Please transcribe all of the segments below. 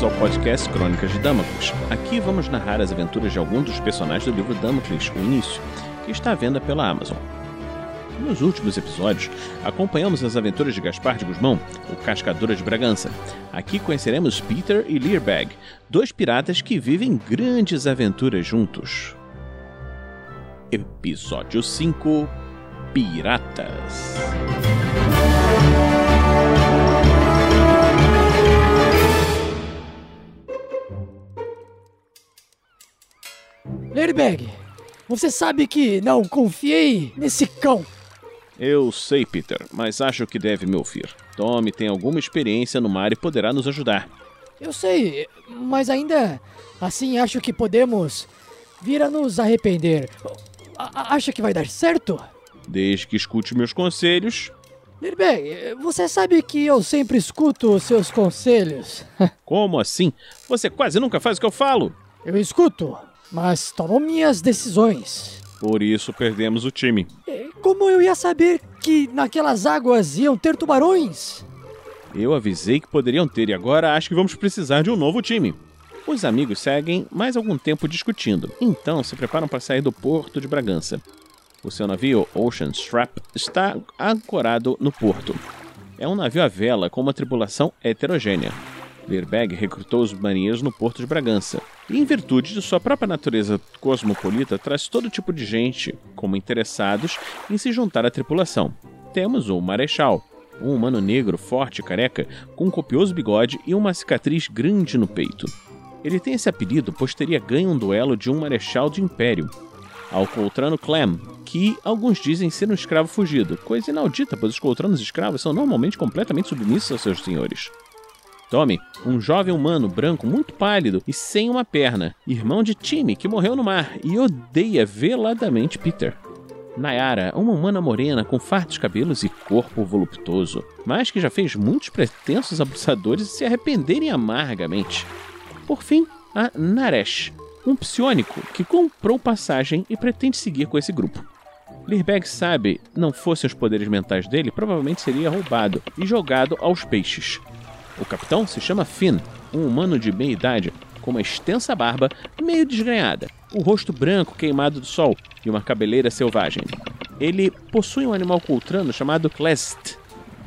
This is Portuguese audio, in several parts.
bem-vindos ao podcast Crônicas de Damocles. Aqui vamos narrar as aventuras de alguns dos personagens do livro Damocles, o Início, que está à venda pela Amazon. Nos últimos episódios, acompanhamos as aventuras de Gaspar de Guzmão, o Cascadora de Bragança. Aqui conheceremos Peter e Learbag, dois piratas que vivem grandes aventuras juntos. Episódio 5 Piratas Ladybag, você sabe que não confiei nesse cão. Eu sei, Peter, mas acho que deve me ouvir. Tommy tem alguma experiência no mar e poderá nos ajudar. Eu sei, mas ainda assim acho que podemos vir a nos arrepender. A acha que vai dar certo? Desde que escute meus conselhos. Ladybag, você sabe que eu sempre escuto os seus conselhos. Como assim? Você quase nunca faz o que eu falo. Eu escuto, mas tomo minhas decisões. Por isso perdemos o time. Como eu ia saber que naquelas águas iam ter tubarões? Eu avisei que poderiam ter e agora acho que vamos precisar de um novo time. Os amigos seguem mais algum tempo discutindo, então se preparam para sair do porto de Bragança. O seu navio, Ocean Strap, está ancorado no porto. É um navio à vela com uma tripulação heterogênea. Learberg recrutou os marinheiros no porto de Bragança, e em virtude de sua própria natureza cosmopolita, traz todo tipo de gente como interessados em se juntar à tripulação. Temos o Marechal, um humano negro, forte e careca, com um copioso bigode e uma cicatriz grande no peito. Ele tem esse apelido pois teria ganho um duelo de um marechal de império, ao Coltrano Clem, que alguns dizem ser um escravo fugido, coisa inaudita, pois os coltranos escravos são normalmente completamente submissos aos seus senhores. Tommy, um jovem humano branco muito pálido e sem uma perna, irmão de Timmy, que morreu no mar e odeia veladamente Peter. Nayara, uma humana morena com fartos cabelos e corpo voluptuoso, mas que já fez muitos pretensos abusadores se arrependerem amargamente. Por fim, a Naresh, um psionico que comprou passagem e pretende seguir com esse grupo. Learberg sabe, não fossem os poderes mentais dele, provavelmente seria roubado e jogado aos peixes. O capitão se chama Finn, um humano de meia idade, com uma extensa barba meio desgrenhada, o rosto branco queimado do sol e uma cabeleira selvagem. Ele possui um animal coltrano chamado Klest,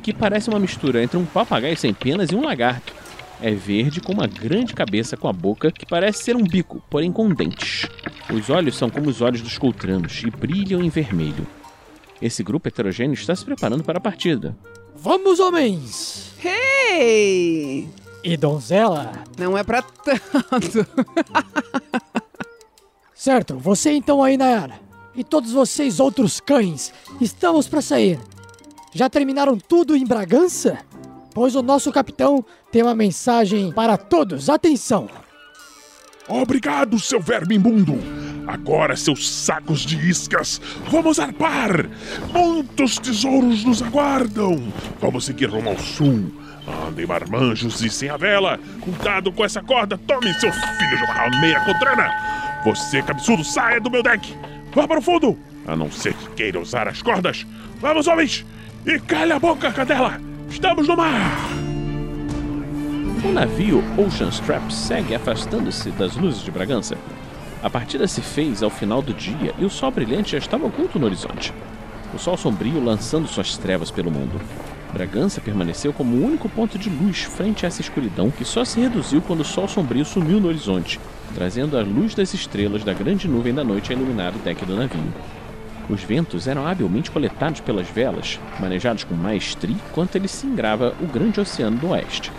que parece uma mistura entre um papagaio sem penas e um lagarto. É verde com uma grande cabeça com a boca que parece ser um bico, porém com dentes. Os olhos são como os olhos dos coltranos e brilham em vermelho. Esse grupo heterogêneo está se preparando para a partida. Vamos, homens! Hey! E donzela? Não é pra tanto. certo, você então aí, Nayara. E todos vocês outros cães, estamos para sair. Já terminaram tudo em Bragança? Pois o nosso capitão tem uma mensagem para todos. Atenção! Obrigado, seu verme imundo! Agora, seus sacos de iscas, vamos arpar! Muitos tesouros nos aguardam! Vamos seguir rumo ao sul. Andem marmanjos e sem a vela! Cuidado com essa corda! Tome, seu filho de uma meia contrana! Você, cabeçudo, saia do meu deck! Vá para o fundo! A não ser que queira usar as cordas! Vamos, homens! E calha a boca, cadela! Estamos no mar! O navio Ocean Strap segue afastando-se das luzes de Bragança. A partida se fez ao final do dia e o sol brilhante já estava oculto no horizonte. O sol sombrio lançando suas trevas pelo mundo. Bragança permaneceu como o único ponto de luz frente a essa escuridão que só se reduziu quando o sol sombrio sumiu no horizonte, trazendo a luz das estrelas da grande nuvem da noite a iluminar o deck do navio. Os ventos eram habilmente coletados pelas velas, manejados com maestria enquanto ele singrava o grande oceano do oeste.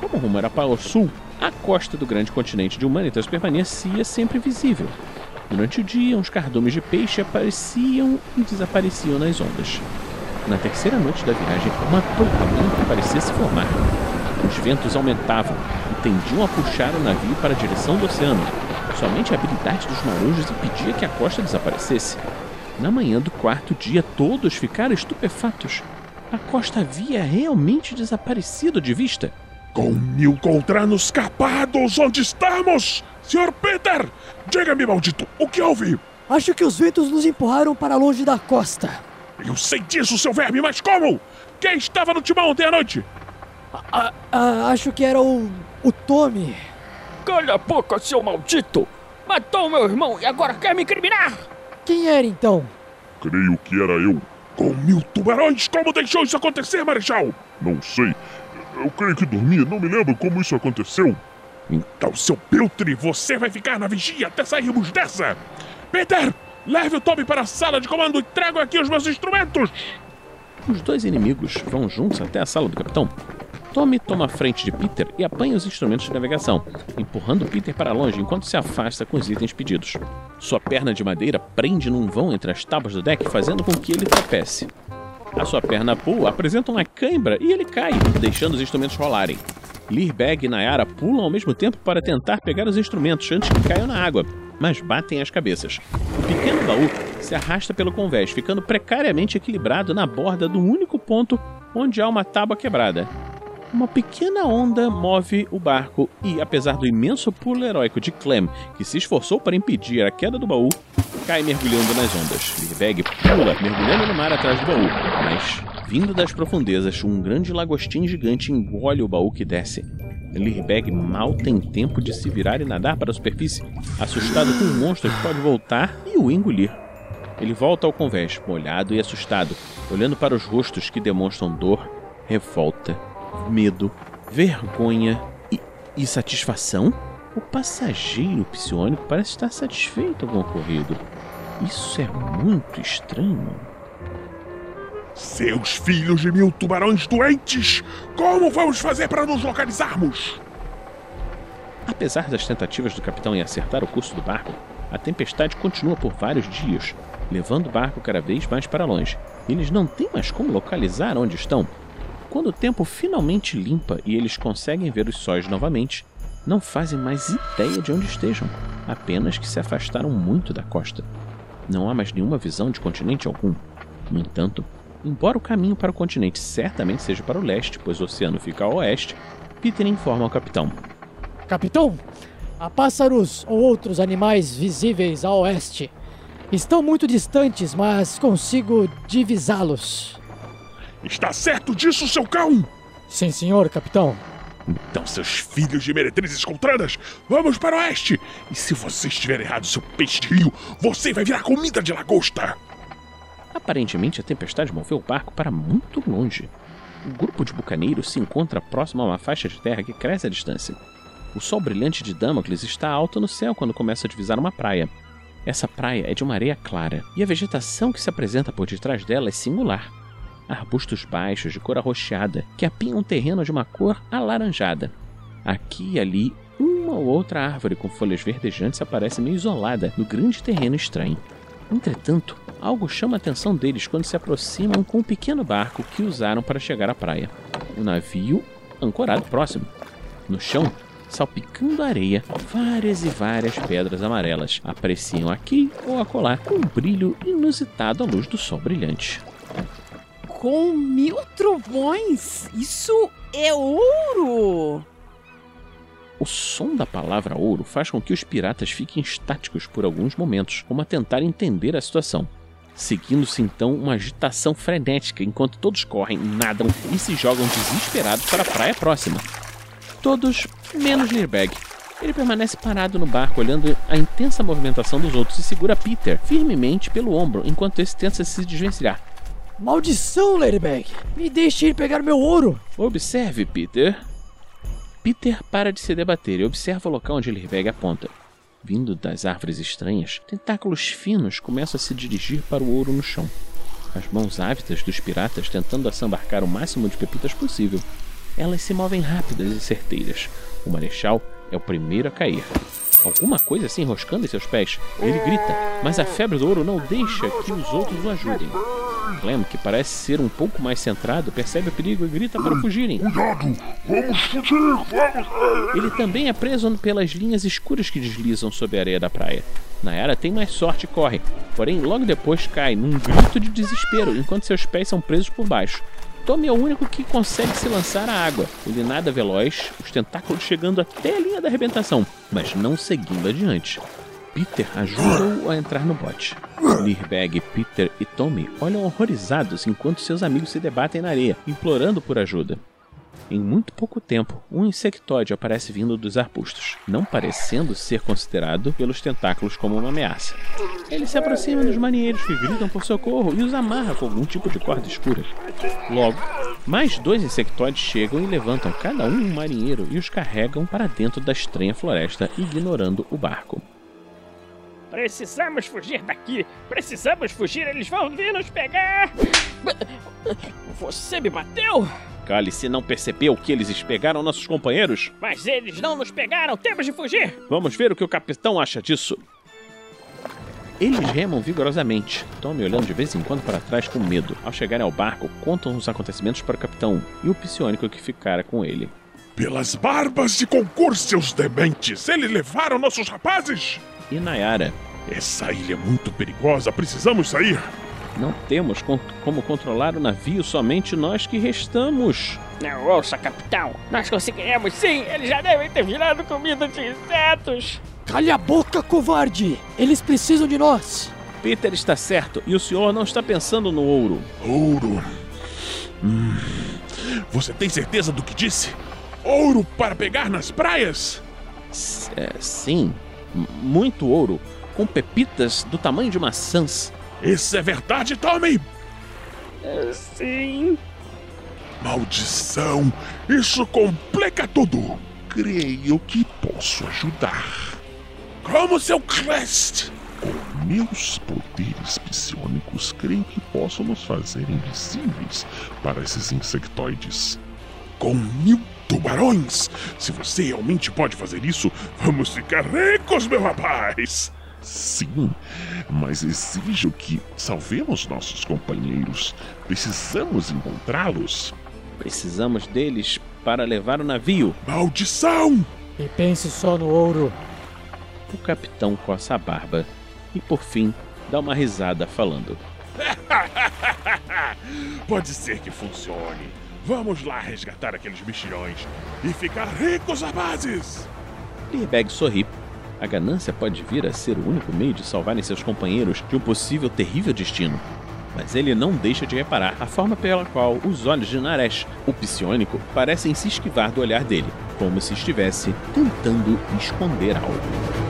Como o rumo era para o sul, a costa do grande continente de Humanitas permanecia sempre visível. Durante o dia, uns cardumes de peixe apareciam e desapareciam nas ondas. Na terceira noite da viagem, uma tormenta parecia se formar. Os ventos aumentavam e tendiam a puxar o navio para a direção do oceano. Somente a habilidade dos marujos impedia que a costa desaparecesse. Na manhã do quarto dia, todos ficaram estupefatos. A costa havia realmente desaparecido de vista. Com mil coltranos capados, onde estamos? Sr. Peter! Diga-me, maldito, o que houve? Acho que os ventos nos empurraram para longe da costa. Eu sei disso, seu verme, mas como? Quem estava no timão ontem à noite? A, a, acho que era o O Tommy. Calha a boca, seu maldito! Matou meu irmão e agora quer me incriminar! Quem era então? Creio que era eu. Com mil tubarões, como deixou isso acontecer, Marechal? Não sei. Eu creio que dormia, não me lembro como isso aconteceu. Então, seu Piltre, você vai ficar na vigia até sairmos dessa! Peter, leve o Tommy para a sala de comando e traga aqui os meus instrumentos! Os dois inimigos vão juntos até a sala do capitão. Tommy toma a frente de Peter e apanha os instrumentos de navegação, empurrando Peter para longe enquanto se afasta com os itens pedidos. Sua perna de madeira prende num vão entre as tábuas do deck, fazendo com que ele tropece. A sua perna Poo apresenta uma cãibra e ele cai, deixando os instrumentos rolarem. Learbag e Nayara pulam ao mesmo tempo para tentar pegar os instrumentos antes que caiam na água, mas batem as cabeças. O pequeno baú se arrasta pelo convés, ficando precariamente equilibrado na borda do único ponto onde há uma tábua quebrada. Uma pequena onda move o barco e, apesar do imenso pulo heróico de Clem, que se esforçou para impedir a queda do baú, cai mergulhando nas ondas. Learbag pula, mergulhando no mar atrás do baú, mas, vindo das profundezas, um grande lagostim gigante engole o baú que desce. Learbag mal tem tempo de se virar e nadar para a superfície, assustado com um monstro que pode voltar e o engolir. Ele volta ao convés, molhado e assustado, olhando para os rostos que demonstram dor, revolta medo, vergonha e, e satisfação? O passageiro psiônico parece estar satisfeito com o ocorrido. Isso é muito estranho. Seus filhos de mil tubarões doentes! Como vamos fazer para nos localizarmos? Apesar das tentativas do capitão em acertar o curso do barco, a tempestade continua por vários dias, levando o barco cada vez mais para longe. Eles não têm mais como localizar onde estão. Quando o tempo finalmente limpa e eles conseguem ver os sóis novamente, não fazem mais ideia de onde estejam, apenas que se afastaram muito da costa. Não há mais nenhuma visão de continente algum. No entanto, embora o caminho para o continente certamente seja para o leste, pois o oceano fica a oeste, Peter informa ao capitão. Capitão, há pássaros ou outros animais visíveis a oeste. Estão muito distantes, mas consigo divisá-los. Está certo disso, seu cão? Sim, senhor, capitão. Então, seus filhos de meretrizes contradas, vamos para o oeste! E se você estiver errado, seu peixe de rio, você vai virar comida de lagosta! Aparentemente, a tempestade moveu o barco para muito longe. O grupo de bucaneiros se encontra próximo a uma faixa de terra que cresce à distância. O sol brilhante de Damocles está alto no céu quando começa a divisar uma praia. Essa praia é de uma areia clara, e a vegetação que se apresenta por detrás dela é singular arbustos baixos de cor arroxeada que apinham um terreno de uma cor alaranjada. Aqui e ali, uma ou outra árvore com folhas verdejantes aparece meio isolada no grande terreno estranho. Entretanto, algo chama a atenção deles quando se aproximam com um pequeno barco que usaram para chegar à praia. O navio ancorado próximo. No chão, salpicando areia, várias e várias pedras amarelas apreciam aqui ou acolá com um brilho inusitado à luz do sol brilhante com mil trovões. Isso é ouro! O som da palavra ouro faz com que os piratas fiquem estáticos por alguns momentos, como a tentar entender a situação. Seguindo-se então uma agitação frenética enquanto todos correm, nadam e se jogam desesperados para a praia próxima. Todos menos Learbag. Ele permanece parado no barco olhando a intensa movimentação dos outros e segura Peter firmemente pelo ombro enquanto esse tenta se desvencilhar. Maldição, Ladybag! Me deixe ir pegar meu ouro! Observe, Peter. Peter para de se debater e observa o local onde Ladybag aponta. Vindo das árvores estranhas, tentáculos finos começam a se dirigir para o ouro no chão. As mãos ávidas dos piratas tentando assambarcar o máximo de pepitas possível. Elas se movem rápidas e certeiras. O marechal é o primeiro a cair. Alguma coisa se enroscando em seus pés. Ele grita, mas a febre do ouro não deixa que os outros o ajudem. Clem, que parece ser um pouco mais centrado, percebe o perigo e grita para fugirem. Cuidado! Vamos fugir! Vamos! Ele também é preso pelas linhas escuras que deslizam sob a areia da praia. Nayara tem mais sorte e corre, porém logo depois cai num grito de desespero enquanto seus pés são presos por baixo. Tommy é o único que consegue se lançar à água. Ele nada veloz, os tentáculos chegando até a linha da arrebentação, mas não seguindo adiante. Peter ajuda-o a entrar no bote. Learbag, Peter e Tommy olham horrorizados enquanto seus amigos se debatem na areia, implorando por ajuda. Em muito pouco tempo, um insectóide aparece vindo dos arbustos, não parecendo ser considerado pelos tentáculos como uma ameaça. Ele se aproxima dos marinheiros que gritam por socorro e os amarra com algum tipo de corda escura. Logo, mais dois insectóides chegam e levantam cada um um marinheiro e os carregam para dentro da estranha floresta, ignorando o barco. Precisamos fugir daqui! Precisamos fugir! Eles vão vir nos pegar! Você me bateu? Cálice não percebeu que eles pegaram nossos companheiros? Mas eles não nos pegaram! Temos de fugir! Vamos ver o que o capitão acha disso. Eles remam vigorosamente, Tommy olhando de vez em quando para trás com medo. Ao chegarem ao barco, contam os acontecimentos para o capitão e o psionico que ficara com ele. Pelas barbas de concurso, seus dementes! Eles levaram nossos rapazes! E Nayara, Essa ilha é muito perigosa, precisamos sair! não temos con- como controlar o navio, somente nós que restamos. Não ouça, capitão! Nós conseguiremos sim! Eles já devem ter virado comida de insetos! Calha a boca, covarde! Eles precisam de nós! Peter está certo e o senhor não está pensando no ouro. Ouro. Hum. Você tem certeza do que disse? Ouro para pegar nas praias? S- é, sim, muito ouro, com pepitas do tamanho de maçãs. Isso é verdade, Tommy? Sim. Maldição! Isso complica tudo! Creio que posso ajudar. Como seu Crest? Com meus poderes psionicos, creio que posso nos fazer invisíveis para esses insectoides. Com mil tubarões! Se você realmente pode fazer isso, vamos ficar ricos, meu rapaz! Sim, mas exijo que salvemos nossos companheiros. Precisamos encontrá-los. Precisamos deles para levar o navio. Maldição! E pense só no ouro. O capitão coça a barba e, por fim, dá uma risada falando. Pode ser que funcione. Vamos lá resgatar aqueles mexilhões e ficar ricos, rapazes! Fleabag sorri. A ganância pode vir a ser o único meio de salvarem seus companheiros de um possível terrível destino. Mas ele não deixa de reparar a forma pela qual os olhos de Naresh, o psionico, parecem se esquivar do olhar dele, como se estivesse tentando esconder algo.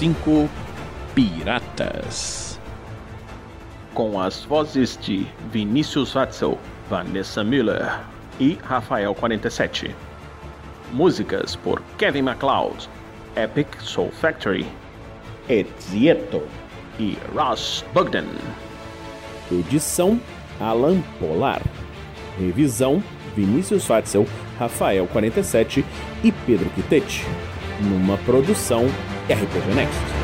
5 Piratas Com as vozes de Vinícius Watzel, Vanessa Miller e Rafael 47. Músicas por Kevin MacLeod, Epic Soul Factory, Ezieto e Ross Bogdan. Edição Alan Polar. Revisão Vinícius Watzel, Rafael 47 e Pedro Quitete numa produção RPG Next.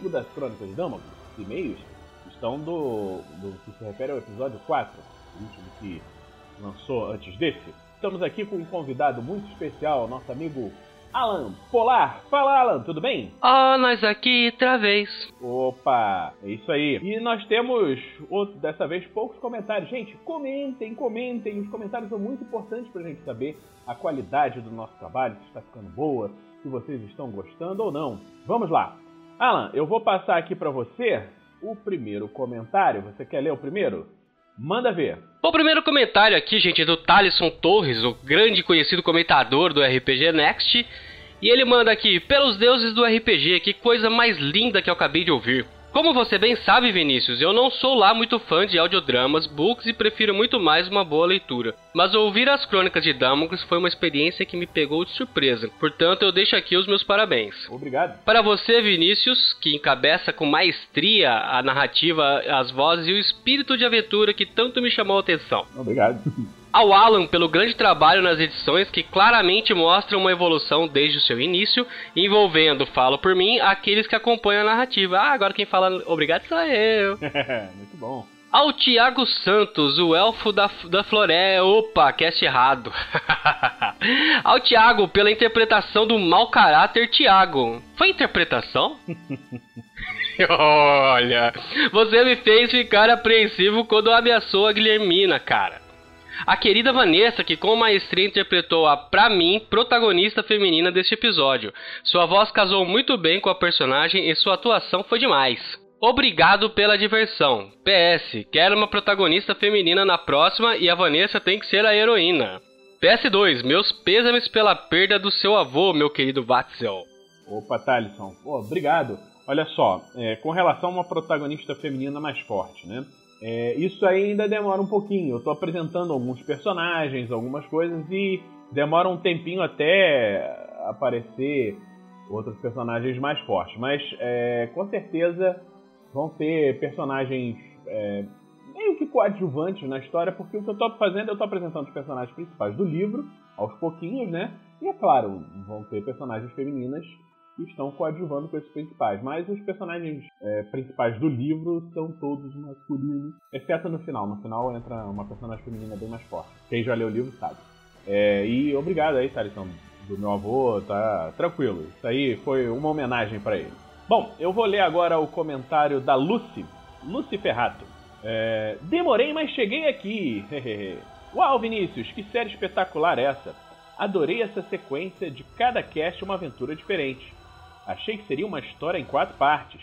5 das Crônicas de e-mails estão do, do que se refere ao episódio 4, o último que lançou antes desse. Estamos aqui com um convidado muito especial, nosso amigo Alan Polar. Fala, Alan, tudo bem? Ó, nós aqui outra vez. Opa, é isso aí. E nós temos, outro, dessa vez, poucos comentários. Gente, comentem, comentem. Os comentários são muito importantes pra gente saber a qualidade do nosso trabalho, se está ficando boa, se vocês estão gostando ou não. Vamos lá. Alan, eu vou passar aqui pra você o primeiro comentário. Você quer ler o primeiro? Manda ver. O primeiro comentário aqui, gente, é do Thalisson Torres, o grande conhecido comentador do RPG Next. E ele manda aqui: Pelos deuses do RPG, que coisa mais linda que eu acabei de ouvir. Como você bem sabe, Vinícius, eu não sou lá muito fã de audiodramas, books e prefiro muito mais uma boa leitura. Mas ouvir as crônicas de Damocles foi uma experiência que me pegou de surpresa. Portanto, eu deixo aqui os meus parabéns. Obrigado. Para você, Vinícius, que encabeça com maestria a narrativa, as vozes e o espírito de aventura que tanto me chamou a atenção. Obrigado. Ao Alan pelo grande trabalho nas edições que claramente mostram uma evolução desde o seu início, envolvendo, falo por mim, aqueles que acompanham a narrativa. Ah, agora quem fala obrigado sou eu. muito bom. Ao Tiago Santos, o elfo da, da floresta. Opa, cast errado. Ao Tiago, pela interpretação do mau caráter Tiago. Foi interpretação? Olha, você me fez ficar apreensivo quando ameaçou a Guilhermina, cara. A querida Vanessa, que com maestria interpretou a, pra mim, protagonista feminina deste episódio. Sua voz casou muito bem com a personagem e sua atuação foi demais. Obrigado pela diversão. PS, quero uma protagonista feminina na próxima e a Vanessa tem que ser a heroína. PS2, meus pêsames pela perda do seu avô, meu querido Watzel. Opa, Thalisson. Obrigado. Olha só, é, com relação a uma protagonista feminina mais forte, né? É, isso ainda demora um pouquinho. Eu tô apresentando alguns personagens, algumas coisas e demora um tempinho até aparecer outros personagens mais fortes. Mas é, com certeza vão ter personagens é, meio que coadjuvantes na história, porque o que eu tô fazendo, eu tô apresentando os personagens principais do livro, aos pouquinhos, né? E é claro, vão ter personagens femininas que estão coadjuvando com esses principais. Mas os personagens é, principais do livro são todos masculinos, exceto no final. No final entra uma personagem feminina bem mais forte. Quem já leu o livro sabe. É, e obrigado aí, Thalisson, do meu avô, tá tranquilo. Isso aí foi uma homenagem para ele. Bom, eu vou ler agora o comentário da Lucy, Lucy Ferrato. É, Demorei, mas cheguei aqui. Uau, Vinícius, que série espetacular essa! Adorei essa sequência de cada cast uma aventura diferente. Achei que seria uma história em quatro partes.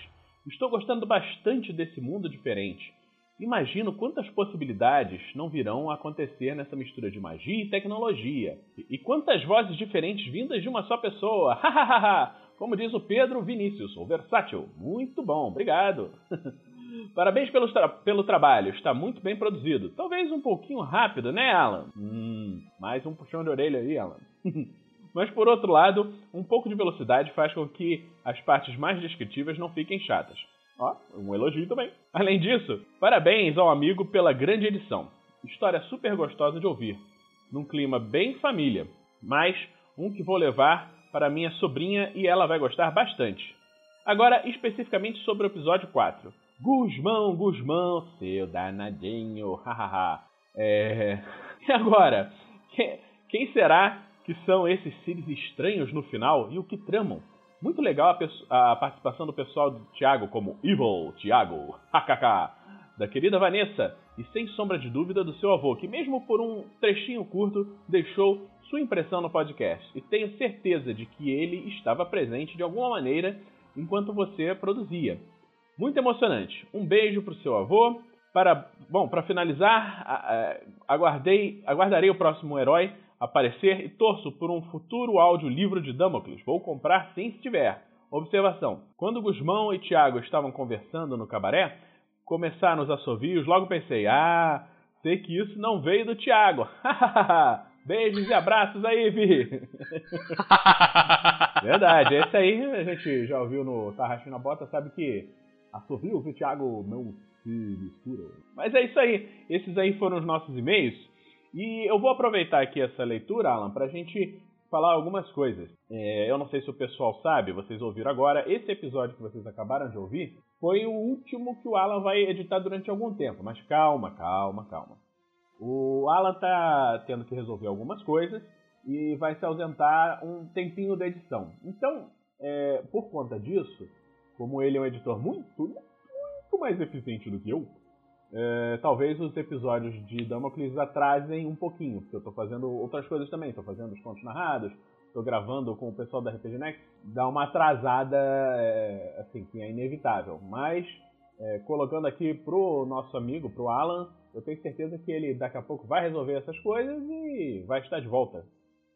Estou gostando bastante desse mundo diferente. Imagino quantas possibilidades não virão a acontecer nessa mistura de magia e tecnologia. E quantas vozes diferentes vindas de uma só pessoa. Hahaha! Como diz o Pedro Vinícius, o versátil. Muito bom, obrigado. Parabéns pelo, tra pelo trabalho, está muito bem produzido. Talvez um pouquinho rápido, né, Alan? Hum, mais um puxão de orelha aí, Alan. Mas por outro lado, um pouco de velocidade faz com que as partes mais descritivas não fiquem chatas. Ó, um elogio também. Além disso, parabéns ao amigo pela grande edição. História super gostosa de ouvir. Num clima bem família, mas um que vou levar para minha sobrinha e ela vai gostar bastante. Agora, especificamente sobre o episódio 4. Guzmão, Guzmão, seu danadinho, hahaha. é... E agora? Quem será que são esses seres estranhos no final e o que tramam. Muito legal a, a participação do pessoal do Thiago, como Evil Thiago, kkk, da querida Vanessa e sem sombra de dúvida do seu avô, que mesmo por um trechinho curto deixou sua impressão no podcast. E tenho certeza de que ele estava presente de alguma maneira enquanto você produzia. Muito emocionante. Um beijo para o seu avô. Para, bom, para finalizar, aguardei, aguardarei o próximo herói aparecer e torço por um futuro audiolivro de Damocles. Vou comprar sim se tiver. Observação: quando Guzmão e Tiago estavam conversando no cabaré, começaram os assovios, logo pensei: ah, sei que isso não veio do Tiago. Beijos e abraços aí, Vi. Verdade, esse aí a gente já ouviu no Tarraxi na Bota, sabe que assovio que o Thiago não se mistura. Mas é isso aí, esses aí foram os nossos e-mails. E eu vou aproveitar aqui essa leitura, Alan, para a gente falar algumas coisas. É, eu não sei se o pessoal sabe, vocês ouviram agora, esse episódio que vocês acabaram de ouvir foi o último que o Alan vai editar durante algum tempo. Mas calma, calma, calma. O Alan tá tendo que resolver algumas coisas e vai se ausentar um tempinho da edição. Então, é, por conta disso, como ele é um editor muito, muito mais eficiente do que eu, é, talvez os episódios de Damocles atrasem um pouquinho, porque eu estou fazendo outras coisas também. Estou fazendo os contos narrados, estou gravando com o pessoal da RPG Next. Dá uma atrasada, é, assim, que é inevitável. Mas, é, colocando aqui pro nosso amigo, pro Alan, eu tenho certeza que ele daqui a pouco vai resolver essas coisas e vai estar de volta.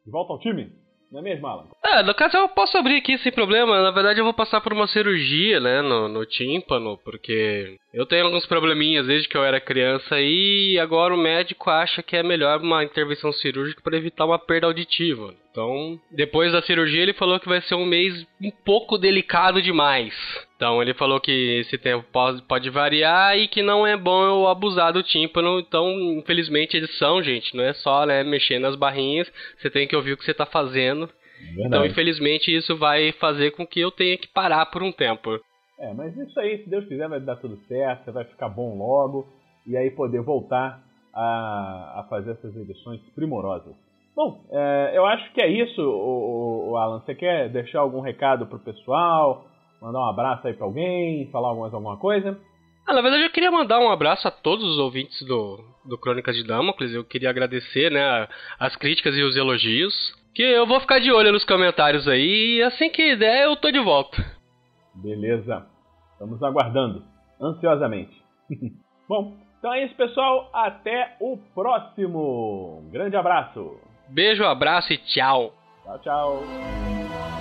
De volta ao time. Não é mesmo, Alan? É, no caso eu posso abrir aqui sem problema. Na verdade eu vou passar por uma cirurgia, né, no, no tímpano, porque eu tenho alguns probleminhas desde que eu era criança e agora o médico acha que é melhor uma intervenção cirúrgica para evitar uma perda auditiva. Então, depois da cirurgia ele falou que vai ser um mês um pouco delicado demais. Então ele falou que esse tempo pode, pode variar e que não é bom eu abusar do tímpano. Então, infelizmente, edição, gente, não é só né, mexer nas barrinhas. Você tem que ouvir o que você está fazendo. Verdade. Então, infelizmente, isso vai fazer com que eu tenha que parar por um tempo. É, mas isso aí, se Deus quiser, vai dar tudo certo, você vai ficar bom logo e aí poder voltar a, a fazer essas edições primorosas. Bom, é, eu acho que é isso, o, o Alan. Você quer deixar algum recado pro pessoal? Mandar um abraço aí pra alguém? Falar mais alguma coisa? Ah, na verdade, eu queria mandar um abraço a todos os ouvintes do, do Crônicas de Damocles. Eu queria agradecer né, as críticas e os elogios. Que eu vou ficar de olho nos comentários aí e assim que der eu tô de volta. Beleza. Estamos aguardando, ansiosamente. Bom, então é isso, pessoal. Até o próximo. Um grande abraço. Beijo, abraço e tchau. Tchau, tchau.